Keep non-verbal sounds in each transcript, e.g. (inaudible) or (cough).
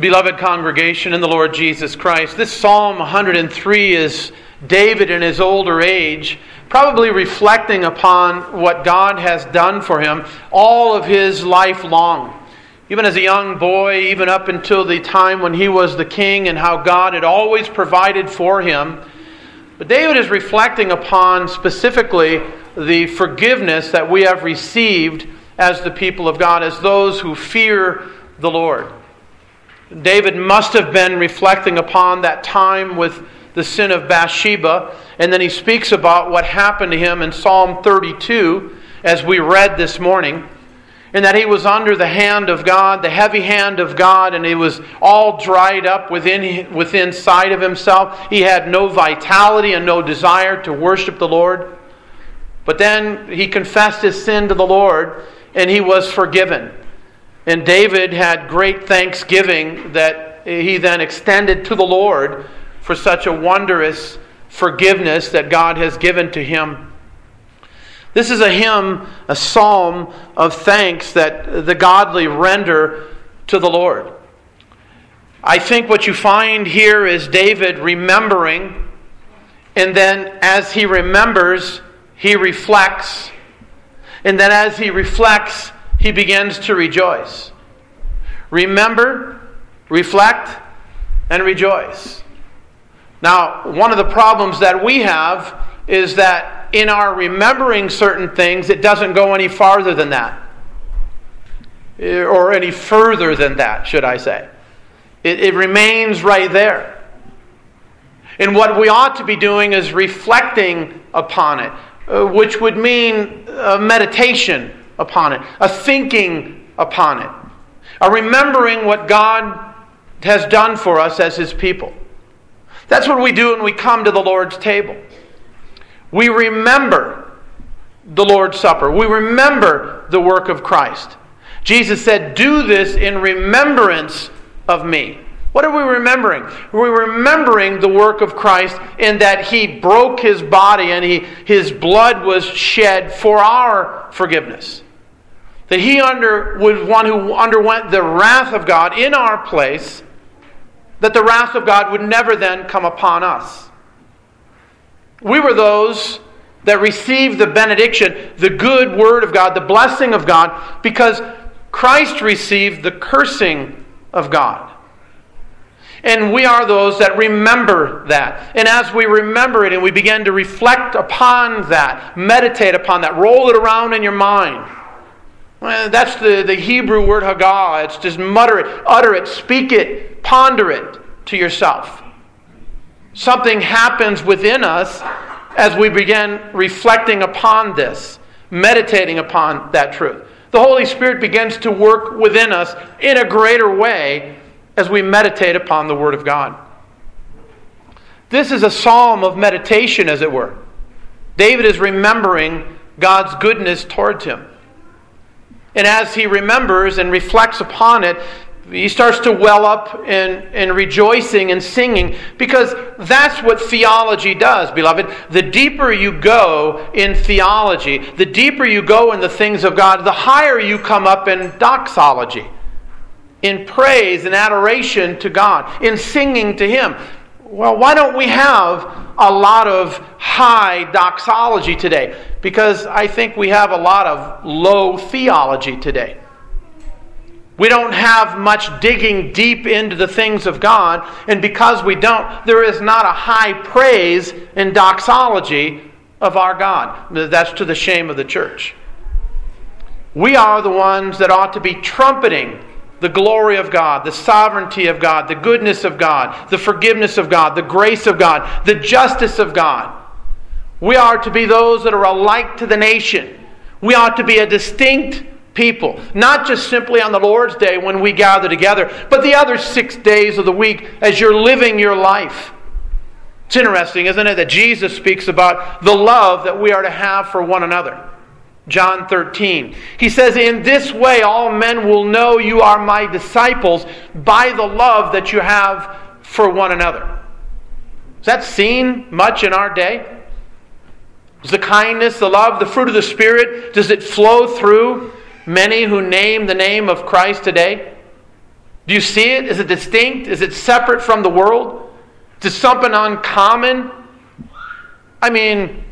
Beloved congregation in the Lord Jesus Christ, this Psalm 103 is David in his older age, probably reflecting upon what God has done for him all of his life long. Even as a young boy, even up until the time when he was the king, and how God had always provided for him. But David is reflecting upon specifically the forgiveness that we have received as the people of God, as those who fear the Lord. David must have been reflecting upon that time with the sin of Bathsheba, and then he speaks about what happened to him in Psalm 32, as we read this morning, and that he was under the hand of God, the heavy hand of God, and he was all dried up within, within side of himself. He had no vitality and no desire to worship the Lord. But then he confessed his sin to the Lord, and he was forgiven. And David had great thanksgiving that he then extended to the Lord for such a wondrous forgiveness that God has given to him. This is a hymn, a psalm of thanks that the godly render to the Lord. I think what you find here is David remembering, and then as he remembers, he reflects, and then as he reflects, he begins to rejoice. Remember, reflect, and rejoice. Now, one of the problems that we have is that in our remembering certain things, it doesn't go any farther than that. Or any further than that, should I say. It, it remains right there. And what we ought to be doing is reflecting upon it, uh, which would mean uh, meditation upon it, a thinking upon it, a remembering what God has done for us as His people. That's what we do when we come to the Lord's table. We remember the Lord's Supper, we remember the work of Christ. Jesus said, Do this in remembrance of me. What are we remembering? We're remembering the work of Christ in that He broke His body and he, His blood was shed for our forgiveness. That he under, was one who underwent the wrath of God in our place, that the wrath of God would never then come upon us. We were those that received the benediction, the good word of God, the blessing of God, because Christ received the cursing of God. And we are those that remember that. And as we remember it and we begin to reflect upon that, meditate upon that, roll it around in your mind well, that's the, the Hebrew word hagah. It's just mutter it, utter it, speak it, ponder it to yourself. Something happens within us as we begin reflecting upon this, meditating upon that truth. The Holy Spirit begins to work within us in a greater way as we meditate upon the Word of God. This is a psalm of meditation, as it were. David is remembering God's goodness towards him. And as he remembers and reflects upon it, he starts to well up in, in rejoicing and singing because that's what theology does, beloved. The deeper you go in theology, the deeper you go in the things of God, the higher you come up in doxology, in praise and adoration to God, in singing to Him. Well, why don't we have a lot of high doxology today? Because I think we have a lot of low theology today. We don't have much digging deep into the things of God, and because we don't, there is not a high praise and doxology of our God. That's to the shame of the church. We are the ones that ought to be trumpeting the glory of God, the sovereignty of God, the goodness of God, the forgiveness of God, the grace of God, the justice of God. We are to be those that are alike to the nation. We ought to be a distinct people, not just simply on the Lord's Day when we gather together, but the other six days of the week as you're living your life. It's interesting, isn't it, that Jesus speaks about the love that we are to have for one another. John 13. He says, In this way all men will know you are my disciples by the love that you have for one another. Is that seen much in our day? Is the kindness, the love, the fruit of the Spirit, does it flow through many who name the name of Christ today? Do you see it? Is it distinct? Is it separate from the world? Is it something uncommon? I mean,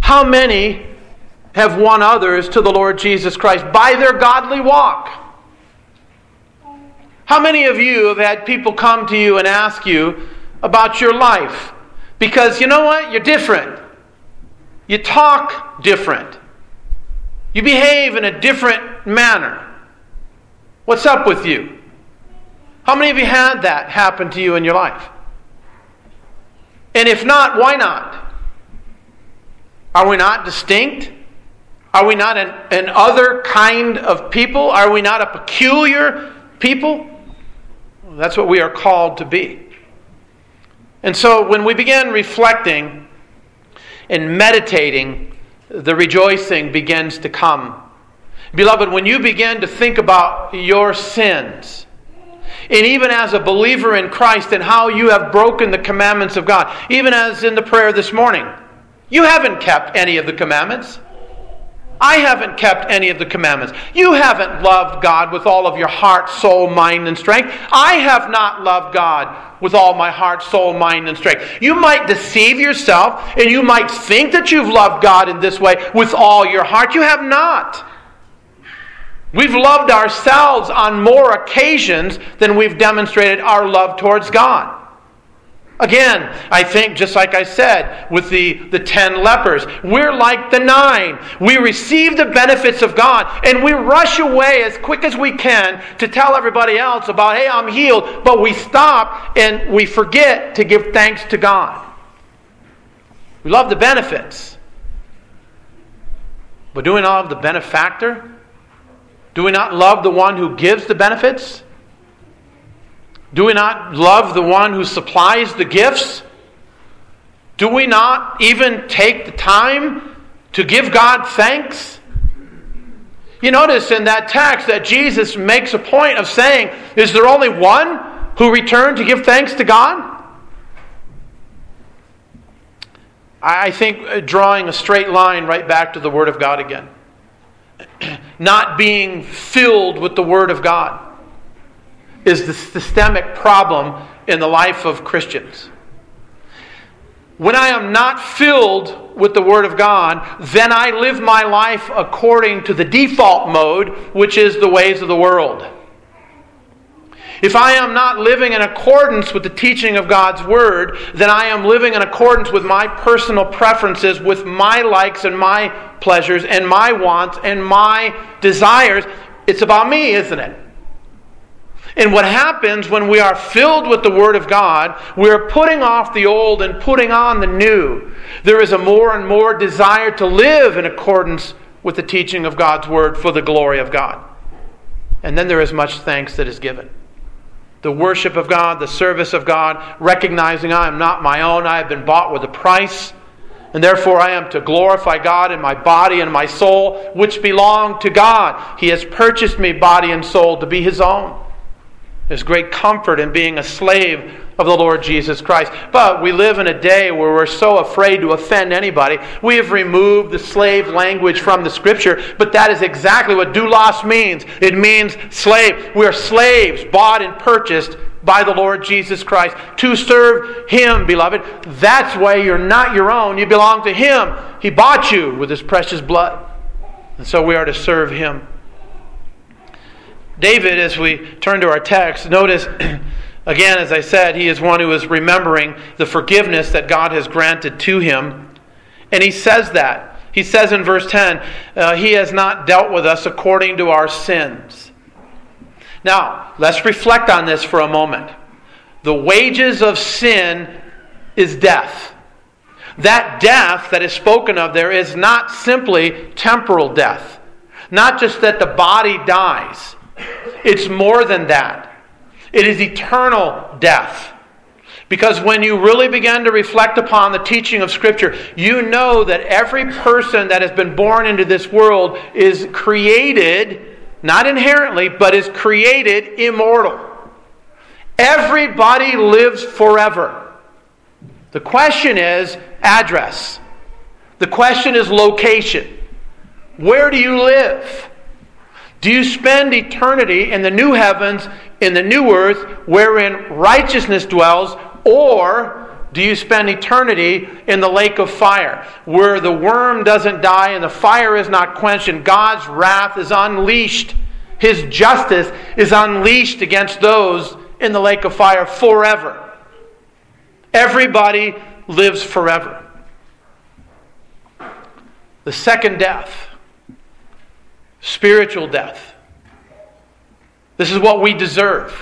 how many have won others to the Lord Jesus Christ by their godly walk? How many of you have had people come to you and ask you about your life? Because you know what? You're different. You talk different. You behave in a different manner. What's up with you? How many of you had that happen to you in your life? And if not, why not? Are we not distinct? Are we not an, an other kind of people? Are we not a peculiar people? That's what we are called to be. And so when we begin reflecting and meditating, the rejoicing begins to come. Beloved, when you begin to think about your sins, and even as a believer in Christ and how you have broken the commandments of God, even as in the prayer this morning, you haven't kept any of the commandments. I haven't kept any of the commandments. You haven't loved God with all of your heart, soul, mind, and strength. I have not loved God with all my heart, soul, mind, and strength. You might deceive yourself and you might think that you've loved God in this way with all your heart. You have not. We've loved ourselves on more occasions than we've demonstrated our love towards God. Again, I think, just like I said, with the, the ten lepers, we're like the nine. We receive the benefits of God and we rush away as quick as we can to tell everybody else about, hey, I'm healed, but we stop and we forget to give thanks to God. We love the benefits. But do we not love the benefactor? Do we not love the one who gives the benefits? Do we not love the one who supplies the gifts? Do we not even take the time to give God thanks? You notice in that text that Jesus makes a point of saying, Is there only one who returned to give thanks to God? I think uh, drawing a straight line right back to the Word of God again. (clears throat) Not being filled with the Word of God is the systemic problem in the life of Christians. When I am not filled with the Word of God, then I live my life according to the default mode, which is the ways of the world. If I am not living in accordance with the teaching of God's Word, then I am living in accordance with my personal preferences, with my likes and my pleasures, and my wants and my desires. It's about me, isn't it? And what happens when we are filled with the Word of God, we are putting off the old and putting on the new. There is a more and more desire to live in accordance with the teaching of God's Word for the glory of God. And then there is much thanks that is given. The worship of God, the service of God, recognizing I am not my own, I have been bought with a price. And therefore, I am to glorify God in my body and my soul, which belong to God. He has purchased me, body and soul, to be His own. There's great comfort in being a slave of the Lord Jesus Christ. But we live in a day where we're so afraid to offend anybody. We have removed the slave language from the scripture, but that is exactly what doulos means. It means slave. We are slaves, bought and purchased by the Lord Jesus Christ to serve Him, beloved. That's why you're not your own. You belong to Him. He bought you with His precious blood. And so we are to serve Him. David, as we turn to our text, notice (clears throat) again, as I said, he is one who is remembering the forgiveness that God has granted to him. And he says that. He says in verse 10, uh, He has not dealt with us according to our sins. Now, let's reflect on this for a moment. The wages of sin is death. That death that is spoken of there is not simply temporal death, not just that the body dies. It's more than that. It is eternal death. Because when you really begin to reflect upon the teaching of Scripture, you know that every person that has been born into this world is created, not inherently, but is created immortal. Everybody lives forever. The question is address. The question is location. Where do you live? Do you spend eternity in the new heavens, in the new earth, wherein righteousness dwells, or do you spend eternity in the lake of fire, where the worm doesn't die and the fire is not quenched and God's wrath is unleashed? His justice is unleashed against those in the lake of fire forever. Everybody lives forever. The second death, spiritual death. This is what we deserve.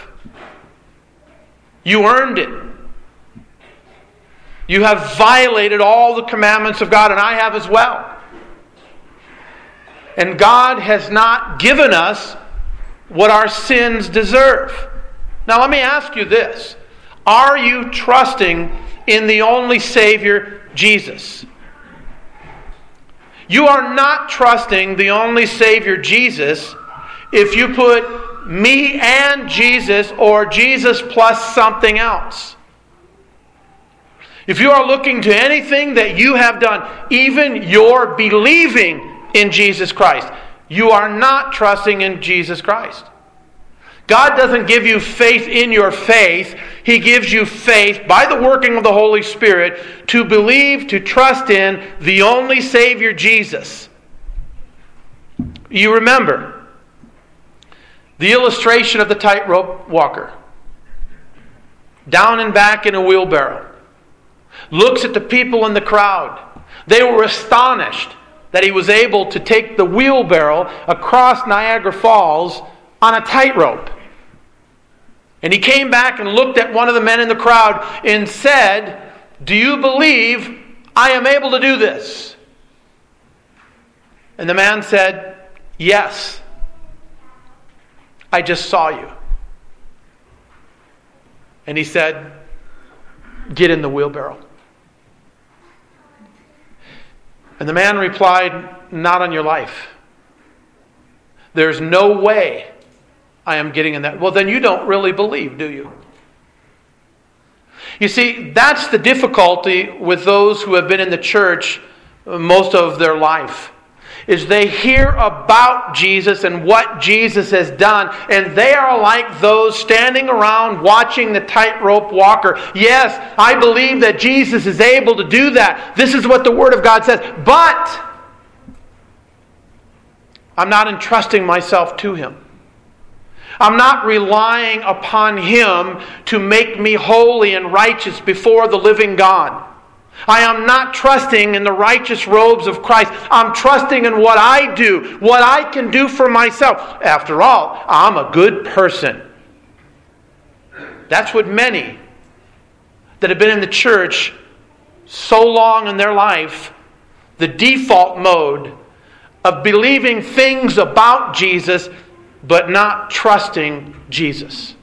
You earned it. You have violated all the commandments of God, and I have as well. And God has not given us what our sins deserve. Now, let me ask you this Are you trusting in the only Savior, Jesus? You are not trusting the only Savior, Jesus, if you put me and Jesus or Jesus plus something else. If you are looking to anything that you have done, even your believing in Jesus Christ, you are not trusting in Jesus Christ. God doesn't give you faith in your faith. He gives you faith by the working of the Holy Spirit to believe, to trust in the only Savior, Jesus. You remember the illustration of the tightrope walker. Down and back in a wheelbarrow looks at the people in the crowd. They were astonished that he was able to take the wheelbarrow across Niagara Falls on a tightrope. And he came back and looked at one of the men in the crowd and said, Do you believe I am able to do this? And the man said, Yes. I just saw you. And he said, Get in the wheelbarrow. And the man replied, Not on your life. There's no way I am getting in that. Well, then you don't really believe, do you? You see, that's the difficulty with those who have been in the church most of their life. Is they hear about Jesus and what Jesus has done, and they are like those standing around watching the tightrope walker. Yes, I believe that Jesus is able to do that. This is what the Word of God says. But I'm not entrusting myself to Him. I'm not relying upon Him to make me holy and righteous before the living God. I am not trusting in the righteous robes of Christ. I'm trusting in what I do, what I can do for myself. After all, I'm a good person. That's what many that have been in the church so long in their life, the default mode of believing things about Jesus but not trusting Jesus.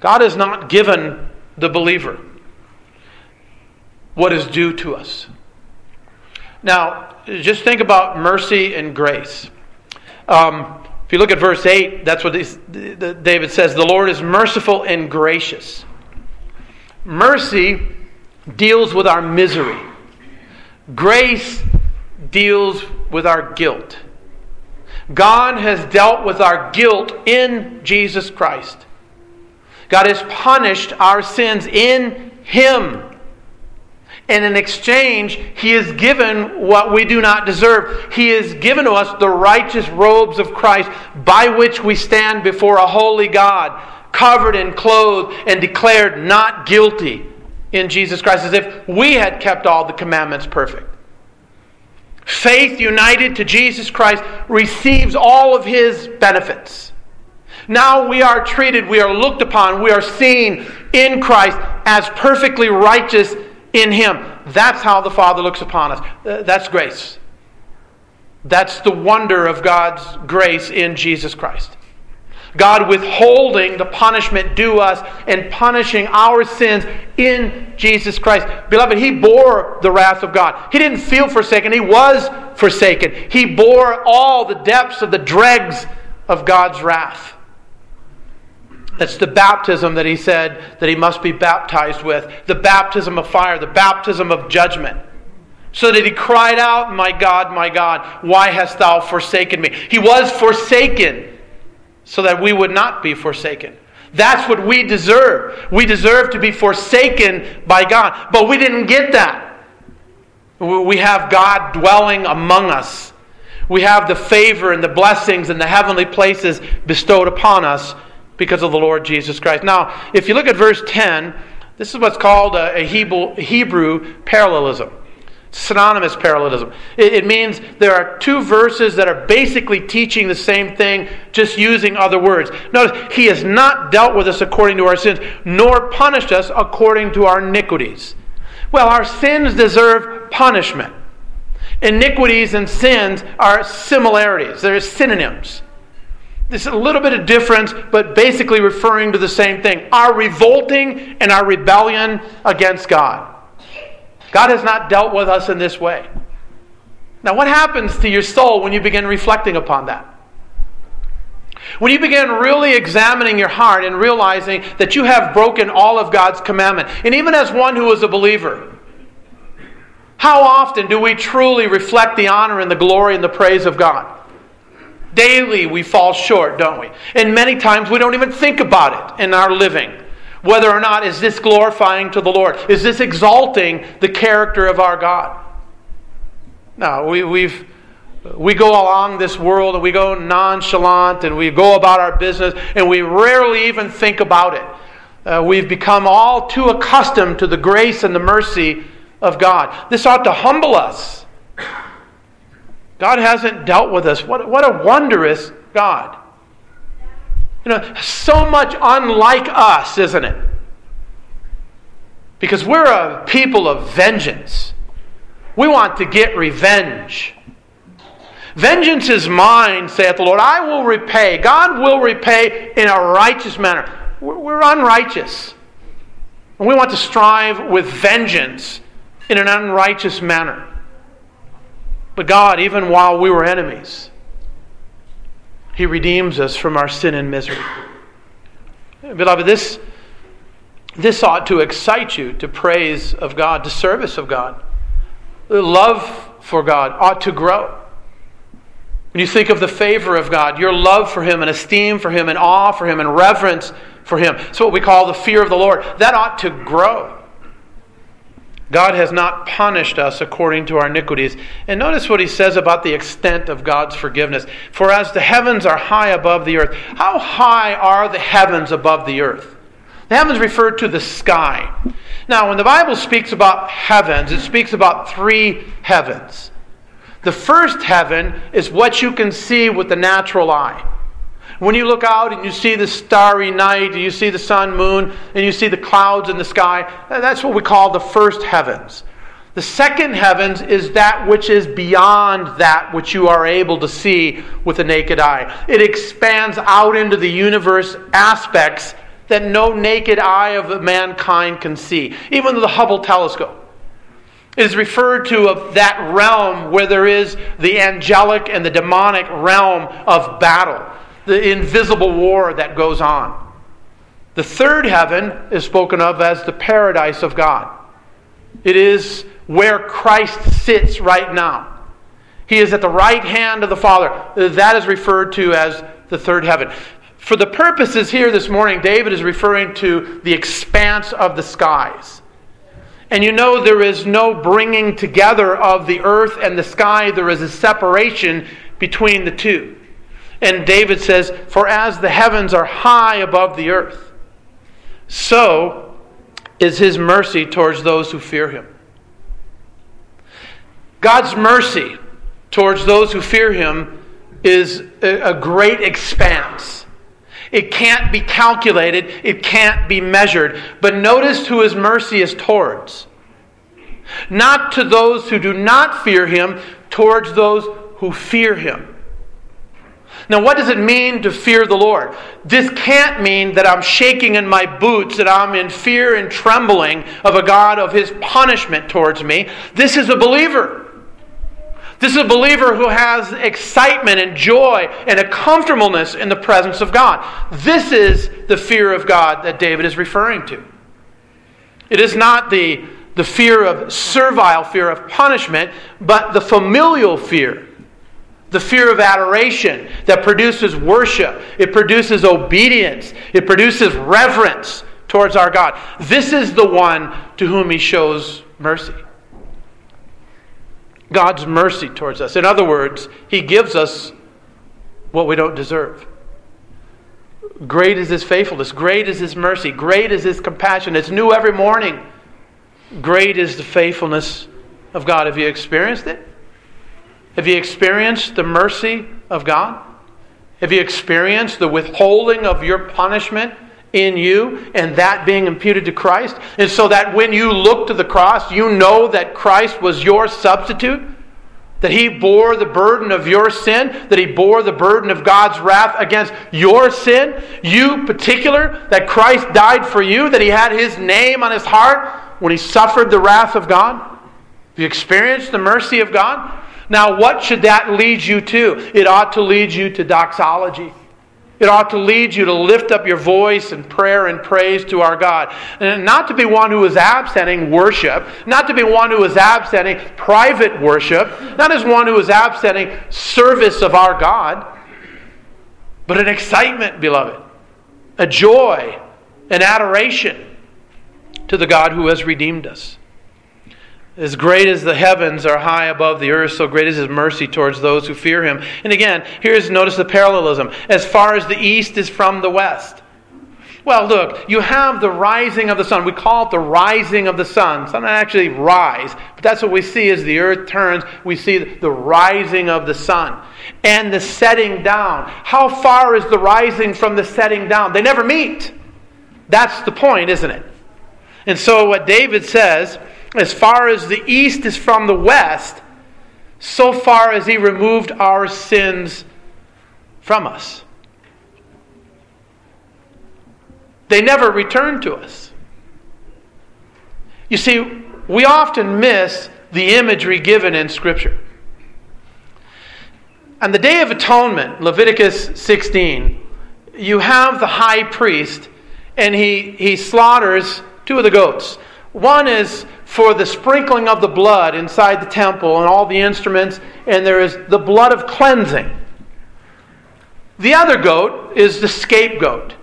God has not given the believer what is due to us. Now, just think about mercy and grace. Um, if you look at verse 8, that's what David says the Lord is merciful and gracious. Mercy deals with our misery, grace deals with our guilt. God has dealt with our guilt in Jesus Christ. God has punished our sins in Him. And in exchange, He has given what we do not deserve. He has given to us the righteous robes of Christ by which we stand before a holy God, covered and clothed and declared not guilty in Jesus Christ, as if we had kept all the commandments perfect. Faith united to Jesus Christ receives all of His benefits. Now we are treated, we are looked upon, we are seen in Christ as perfectly righteous in Him. That's how the Father looks upon us. Uh, that's grace. That's the wonder of God's grace in Jesus Christ. God withholding the punishment due us and punishing our sins in Jesus Christ. Beloved, He bore the wrath of God. He didn't feel forsaken, He was forsaken. He bore all the depths of the dregs of God's wrath. That's the baptism that he said that he must be baptized with the baptism of fire, the baptism of judgment. so that he cried out, My God, my God, why hast thou forsaken me? He was forsaken so that we would not be forsaken. That's what we deserve. We deserve to be forsaken by God. But we didn't get that. We have God dwelling among us. We have the favor and the blessings and the heavenly places bestowed upon us because of the Lord Jesus Christ. Now, if you look at verse 10, this is what's called a, Hebrew, Hebrew parallelism synonymous parallelism. It, it, means there are two verses that are basically teaching the same thing, just using other words. Notice, He has not dealt with us according to our sins, nor punished us according to our iniquities. Well, our sins deserve punishment. Iniquities and sins are similarities, they're synonyms. There's a little bit of difference, but basically referring to the same thing our revolting and our rebellion against God. God has not dealt with us in this way. Now, what happens to your soul when you begin reflecting upon that? When you begin really examining your heart and realizing that you have broken all of God's commandment, and even as one who is a believer, how often do we truly reflect the honor and the glory and the praise of God? Daily we fall short, don't we? And many times we don't even think about it in our living whether or not is this glorifying to the Lord? Is this exalting the character of our God? No, we, we've we go along this world and we go nonchalant and we go about our business and we rarely even think about it. Uh, we've become all too accustomed to the grace and the mercy of God. This ought to humble us. God hasn't dealt with us. What, what a wondrous God. You know, so much unlike us, isn't it? Because we're a people of vengeance. We want to get revenge. Vengeance is mine, saith the Lord. I will repay. God will repay in a righteous manner. We're unrighteous. And we want to strive with vengeance in an unrighteous manner. But God, even while we were enemies, he redeems us from our sin and misery. Beloved, this, this ought to excite you to praise of God, to service of God. The love for God ought to grow. When you think of the favor of God, your love for Him and esteem for Him and awe for Him and reverence for Him, it's what we call the fear of the Lord. That ought to grow. God has not punished us according to our iniquities. And notice what he says about the extent of God's forgiveness. For as the heavens are high above the earth, how high are the heavens above the earth? The heavens refer to the sky. Now, when the Bible speaks about heavens, it speaks about three heavens. The first heaven is what you can see with the natural eye. When you look out and you see the starry night, and you see the sun, moon, and you see the clouds in the sky, that's what we call the first heavens. The second heavens is that which is beyond that which you are able to see with the naked eye. It expands out into the universe aspects that no naked eye of mankind can see, even the Hubble telescope. It is referred to of that realm where there is the angelic and the demonic realm of battle the invisible war that goes on. The third heaven is spoken of as the paradise of God. It is where Christ sits right now. He is at the right hand of the Father. That is referred to as the third heaven. For the purposes here this morning, David is referring to the expanse of the skies. And you know there is no bringing together of the earth and the sky, there is a separation between the two. And David says, For as the heavens are high above the earth, so is his mercy towards those who fear him. God's mercy towards those who fear him is a great expanse. It can't be calculated, it can't be measured. But notice who his mercy is towards. Not to those who do not fear him, towards those who fear him. Now, what does it mean to fear the Lord? This can't mean that I'm shaking in my boots, that I'm in fear and trembling of a God of his punishment towards me. This is a believer. This is a believer who has excitement and joy and a comfortableness in the presence of God. This is the fear of God that David is referring to. It is not the, the fear of servile fear of punishment, but the familial fear, the fear of adoration that produces worship, it produces obedience, it produces reverence towards our God. This is the one to whom he shows mercy. God's mercy towards us. In other words, he gives us what we don't deserve. Great is his faithfulness, great is his mercy, great is his compassion. It's new every morning. Great is the faithfulness of God. Have you experienced it? Have you experienced the mercy of God? Have you experienced the withholding of your punishment in you and that being imputed to Christ? And so that when you look to the cross, you know that Christ was your substitute? That he bore the burden of your sin, that he bore the burden of God's wrath against your sin. You, particular, that Christ died for you, that he had his name on his heart, when he suffered the wrath of God? Have you experienced the mercy of God? Now, what should that lead you to? It ought to lead you to doxology. It ought to lead you to lift up your voice in prayer and praise to our God. And not to be one who is absenting worship, not to be one who is absenting private worship, not as one who is absenting service of our God, but an excitement, beloved, a joy, an adoration to the God who has redeemed us. As great as the heavens are high above the earth, so great is his mercy towards those who fear him. And again, here's notice the parallelism. As far as the east is from the west. Well, look, you have the rising of the sun. We call it the rising of the sun. It's not actually rise, but that's what we see as the earth turns. We see the rising of the sun and the setting down. How far is the rising from the setting down? They never meet. That's the point, isn't it? And so, what David says, as far as the east is from the west, so far as he removed our sins from us. They never return to us. You see, we often miss the imagery given in Scripture. On the Day of Atonement, Leviticus 16, you have the high priest, and he, he slaughters two of the goats. One is for the sprinkling of the blood inside the temple and all the instruments, and there is the blood of cleansing. The other goat is the scapegoat.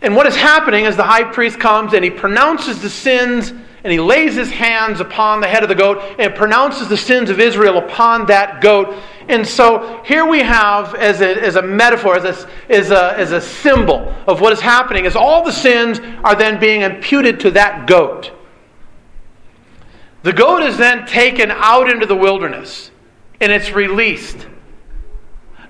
And what is happening is the high priest comes and he pronounces the sins and he lays his hands upon the head of the goat and pronounces the sins of Israel upon that goat. And so here we have, as a, as a metaphor, as a, as, a, as a symbol of what is happening, is all the sins are then being imputed to that goat. The goat is then taken out into the wilderness and it's released.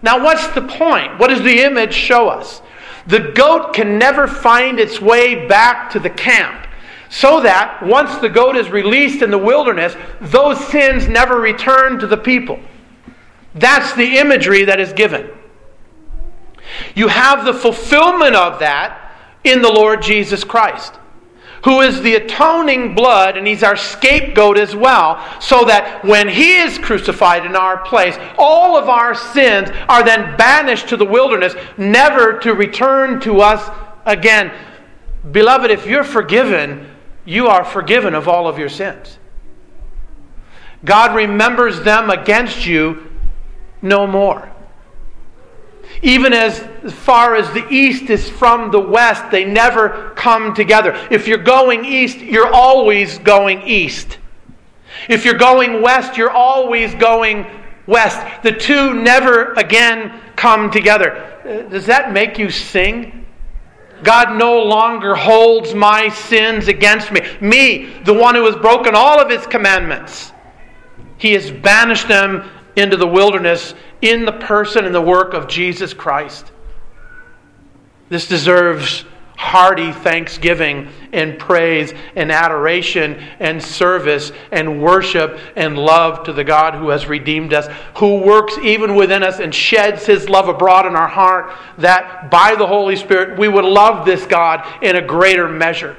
Now, what's the point? What does the image show us? The goat can never find its way back to the camp so that once the goat is released in the wilderness, those sins never return to the people. That's the imagery that is given. You have the fulfillment of that in the Lord Jesus Christ, who is the atoning blood, and he's our scapegoat as well, so that when he is crucified in our place, all of our sins are then banished to the wilderness, never to return to us again. Beloved, if you're forgiven, you are forgiven of all of your sins. God remembers them against you no more. Even as far as the east is from the west, they never come together. If you're going east, you're always going east. If you're going west, you're always going west. The two never again come together. Uh, does that make you sing? God no longer holds my sins against me. Me, the one who has broken all of his commandments. He has banished them into the wilderness in the person and the work of Jesus Christ. This deserves hearty thanksgiving and praise and adoration and service and worship and love to the God who has redeemed us, who works even within us and sheds his love abroad in our heart, that by the Holy Spirit we would love this God in a greater measure.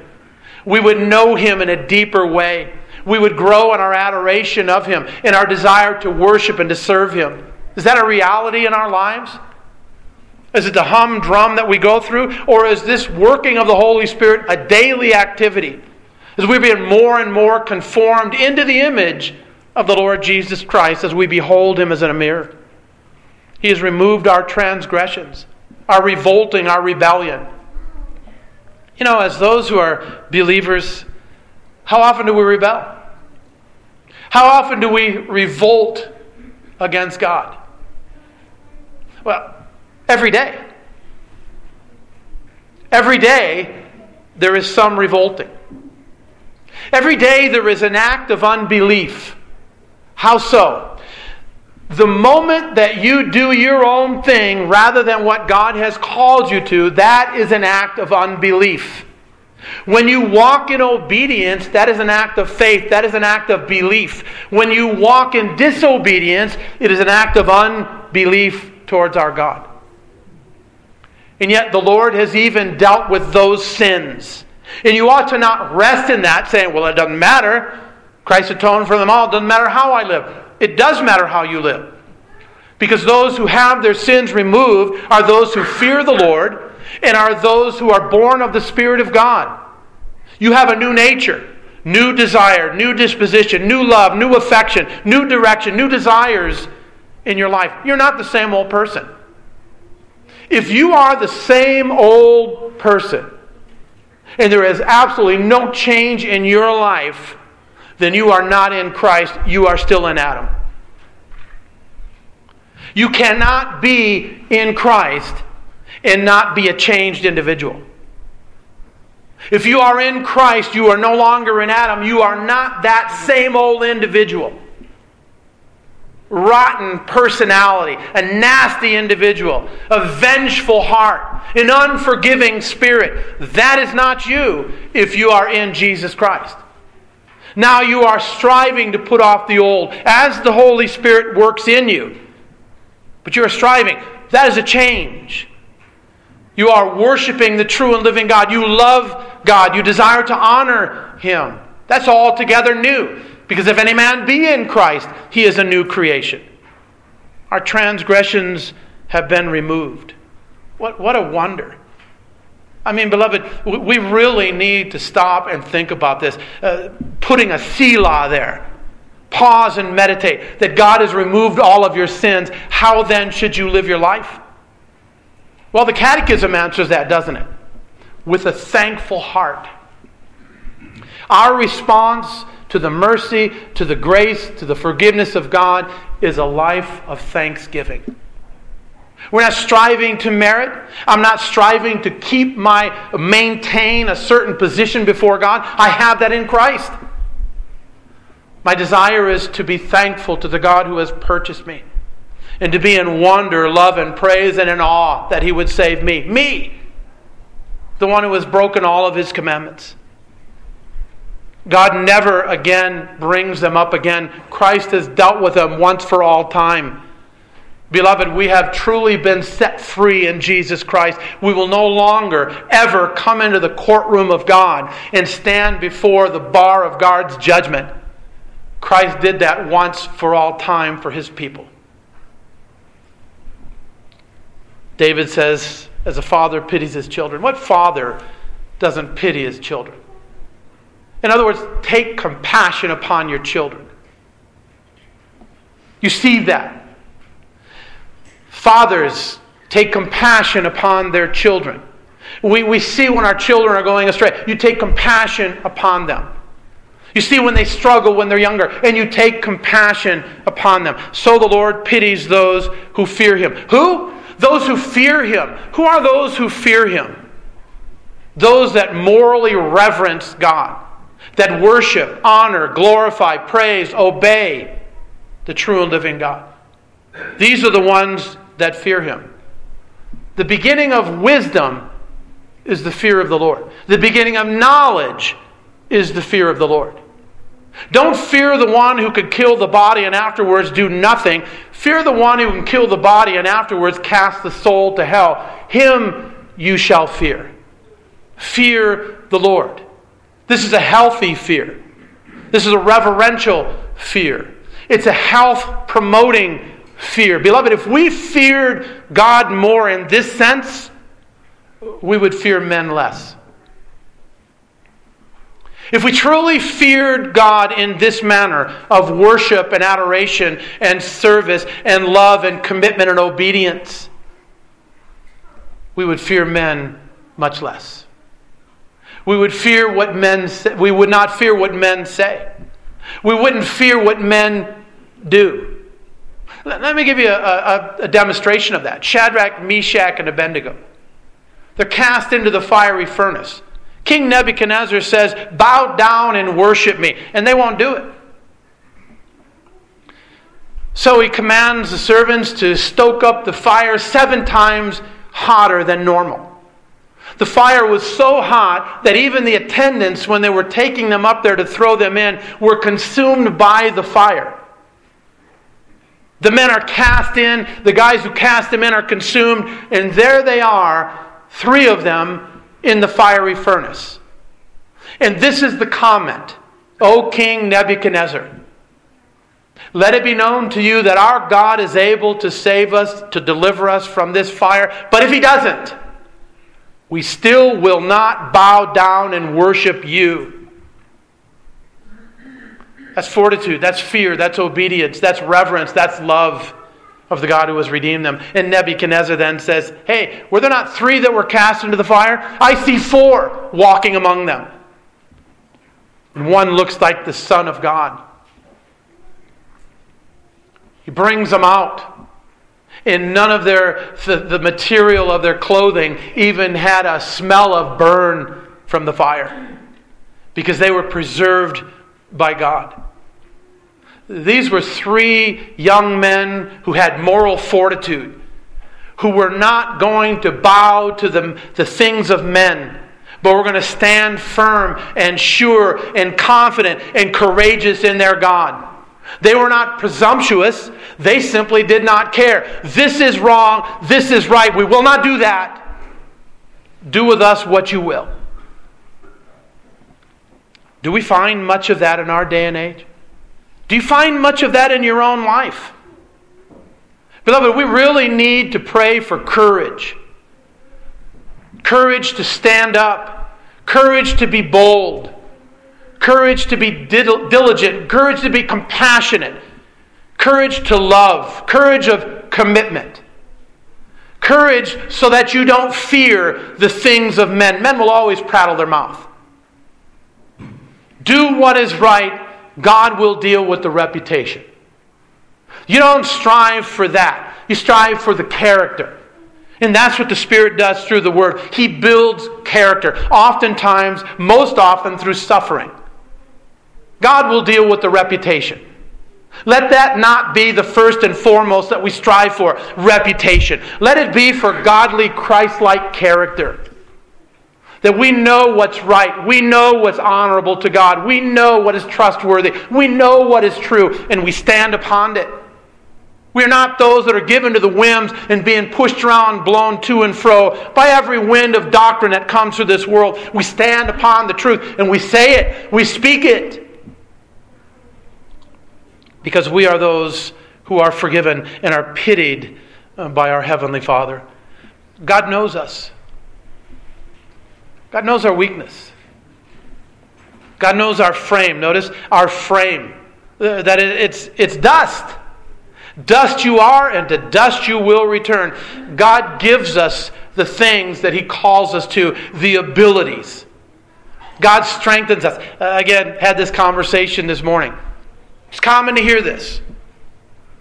We would know him in a deeper way. We would grow in our adoration of him, in our desire to worship and to serve him. Is that a reality in our lives? Is it the humdrum that we go through? Or is this working of the Holy Spirit a daily activity? As we're being more and more conformed into the image of the Lord Jesus Christ as we behold him as in a mirror. He has removed our transgressions, our revolting, our rebellion. You know, as those who are believers, how often do we rebel? How often do we revolt against God? Well, every day. Every day there is some revolting. Every day there is an act of unbelief. How so? The moment that you do your own thing rather than what God has called you to, that is an act of unbelief. When you walk in obedience, that is an act of faith, that is an act of belief. When you walk in disobedience, it is an act of unbelief towards our God. And yet, the Lord has even dealt with those sins. And you ought to not rest in that, saying, well, it doesn't matter. Christ atoned for them all. It doesn't matter how I live. It does matter how you live. Because those who have their sins removed are those who fear the Lord and are those who are born of the Spirit of God. You have a new nature, new desire, new disposition, new love, new affection, new direction, new desires in your life. You're not the same old person. If you are the same old person, and there is absolutely no change in your life, then you are not in Christ. You are still in Adam. You cannot be in Christ and not be a changed individual. If you are in Christ, you are no longer in Adam. You are not that same old individual rotten personality, a nasty individual, a vengeful heart, an unforgiving spirit. That is not you if you are in Jesus Christ. Now you are striving to put off the old as the Holy Spirit works in you. But you are striving. That is a change. You are worshiping the true and living God. You love God. You desire to honor Him. That's altogether new. Because if any man be in Christ, he is a new creation. Our transgressions have been removed. What, what a wonder. I mean, beloved, we really need to stop and think about this. Uh, putting a Selah there. Pause and meditate that God has removed all of your sins. How then should you live your life? Well, the Catechism answers that, doesn't it? With a thankful heart. Our response to the mercy, to the grace, to the forgiveness of God is a life of thanksgiving. We're not striving to merit. I'm not striving to keep my maintain a certain position before God. I have that in Christ. My desire is to be thankful to the God who has purchased me and to be in wonder, love, and praise and in awe that He would save me. Me, the one who has broken all of His commandments. God never again brings them up again. Christ has dealt with them once for all time. Beloved, we have truly been set free in Jesus Christ. We will no longer ever come into the courtroom of God and stand before the bar of God's judgment. Christ did that once for all time for his people. David says, as a father pities his children, what father doesn't pity his children? In other words, take compassion upon your children. You see that. Fathers take compassion upon their children. We, we see when our children are going astray. You take compassion upon them. You see when they struggle when they're younger, and you take compassion upon them. So the Lord pities those who fear Him. Who? Those who fear Him. Who are those who fear Him? Those that morally reverence God that worship, honor, glorify, praise, obey the true and living God. These are the ones that fear Him. The beginning of wisdom is the fear of the Lord, the beginning of knowledge is the fear of the Lord. Don't fear the one who could kill the body and afterwards do nothing. Fear the one who can kill the body and afterwards cast the soul to hell. Him you shall fear. Fear the Lord. This is a healthy fear. This is a reverential fear. It's a health promoting fear. Beloved, if we feared God more in this sense, we would fear men less. If we truly feared God in this manner of worship and adoration and service and love and commitment and obedience, we would fear men much less. We would fear what men say. We would not fear what men say. We wouldn't fear what men do. Let me give you a, a, a demonstration of that. Shadrach, Meshach, and Abednego. They're cast into the fiery furnace. King Nebuchadnezzar says, Bow down and worship me. And they won't do it. So he commands the servants to stoke up the fire seven times hotter than normal. The fire was so hot that even the attendants, when they were taking them up there to throw them in, were consumed by the fire. The men are cast in, the guys who cast them in are consumed, and there they are, three of them in the fiery furnace. And this is the comment O King Nebuchadnezzar, let it be known to you that our God is able to save us, to deliver us from this fire. But if he doesn't, we still will not bow down and worship you. That's fortitude, that's fear, that's obedience, that's reverence, that's love of the God who has redeemed them. And Nebuchadnezzar then says, Hey, were there not three that were cast into the fire? I see four walking among them. And one looks like the Son of God. He brings them out. And none of their, the, the material of their clothing even had a smell of burn from the fire because they were preserved by God. These were three young men who had moral fortitude, who were not going to bow to the, the things of men, but were going to stand firm and sure and confident and courageous in their God. They were not presumptuous. They simply did not care. This is wrong. This is right. We will not do that. Do with us what you will. Do we find much of that in our day and age? Do you find much of that in your own life? Beloved, we really need to pray for courage. Courage to stand up, courage to be bold, courage to be diligent, courage to be compassionate, courage to love, courage of commitment. Courage so that you don't fear the things of men. Men will always prattle their mouth. Do what is right God will deal with the reputation. You don't strive for that. You strive for the character. And that's what the Spirit does through the Word. He builds character, oftentimes, most often through suffering. God will deal with the reputation. Let that not be the first and foremost that we strive for reputation. Let it be for godly, Christ like character. That we know what's right. We know what's honorable to God. We know what is trustworthy. We know what is true, and we stand upon it. We're not those that are given to the whims and being pushed around, blown to and fro by every wind of doctrine that comes through this world. We stand upon the truth and we say it, we speak it. Because we are those who are forgiven and are pitied uh, by our Heavenly Father. God knows us. God knows our weakness. God knows our frame. Notice our frame. Uh, that it's, it's dust. Dust you are, and to dust you will return. God gives us the things that He calls us to, the abilities. God strengthens us. Uh, again, had this conversation this morning. It's common to hear this.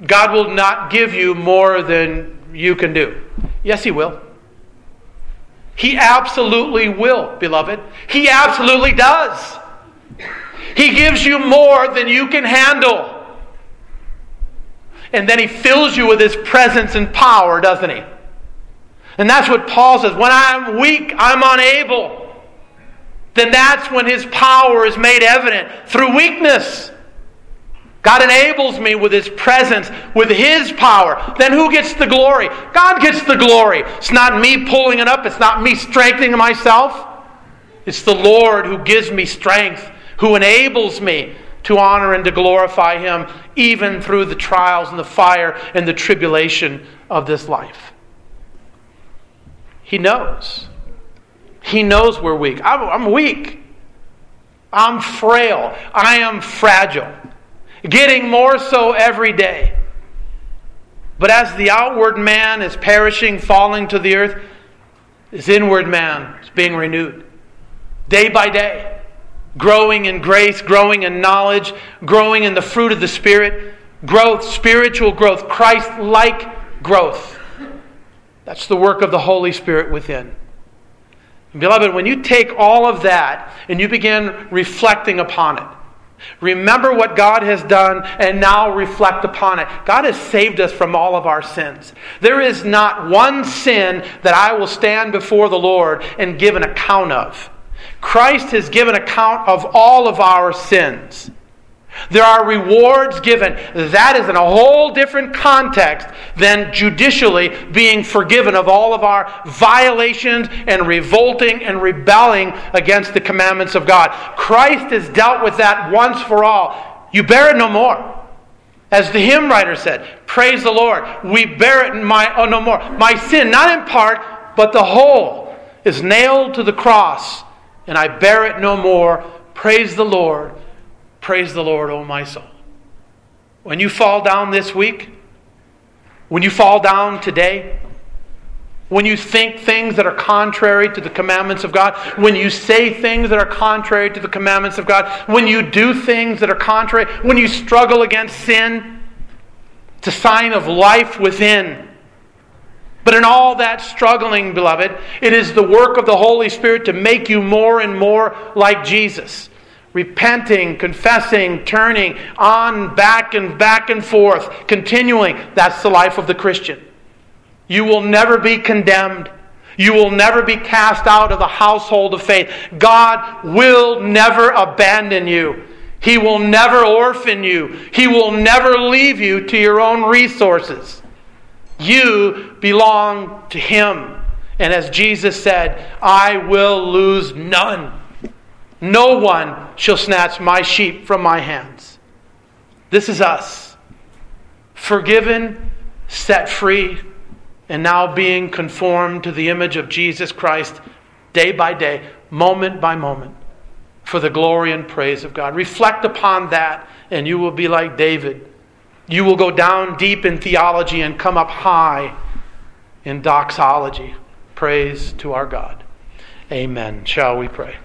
God will not give you more than you can do. Yes, He will. He absolutely will, beloved. He absolutely does. He gives you more than you can handle. And then he fills you with his presence and power, doesn't he? And that's what Paul says. When I'm weak, I'm unable. Then that's when his power is made evident through weakness. God enables me with His presence, with His power. Then who gets the glory? God gets the glory. It's not me pulling it up, it's not me strengthening myself. It's the Lord who gives me strength, who enables me to honor and to glorify Him, even through the trials and the fire and the tribulation of this life. He knows. He knows we're weak. I'm, I'm weak. I'm frail. I am fragile. Getting more so every day. But as the outward man is perishing, falling to the earth, his inward man is being renewed day by day, growing in grace, growing in knowledge, growing in the fruit of the Spirit, growth, spiritual growth, Christ like growth. That's the work of the Holy Spirit within. Beloved, when you take all of that and you begin reflecting upon it, remember what God has done and now reflect upon it. God has saved us from all of our sins. There is not one sin that I will stand before the Lord and give an account of. Christ has given account of all of our sins. There are rewards given. That is in a whole different context than judicially being forgiven of all of our violations and revolting and rebelling against the commandments of God. Christ has dealt with that once for all. You bear it no more. As the hymn writer said, Praise the Lord. We bear it my, oh, no more. My sin, not in part, but the whole, is nailed to the cross, and I bear it no more. Praise the Lord. Praise the Lord, O my soul. When you fall down this week, when you fall down today, when you think things that are contrary to the commandments of God, when you say things that are contrary to the commandments of God, when you do things that are contrary, when you struggle against sin, it's a sign of life within. But in all that struggling, beloved, it is the work of the Holy Spirit to make you more and more like Jesus repenting, confessing, turning on, back and back and forth, continuing. That's the life of the Christian. You will never be condemned. You will never be cast out of the household of faith. God will never abandon you. He will never orphan you. He will never leave you to your own resources. You belong to Him. And as Jesus said, I will lose none. No one shall snatch my sheep from my hands. This is us. Forgiven, set free, and now being conformed to the image of Jesus Christ day by day, moment by moment, for the glory and praise of God. Reflect upon that, and you will be like David. You will go down deep in theology and come up high in doxology. Praise to our God. Amen. Shall we pray?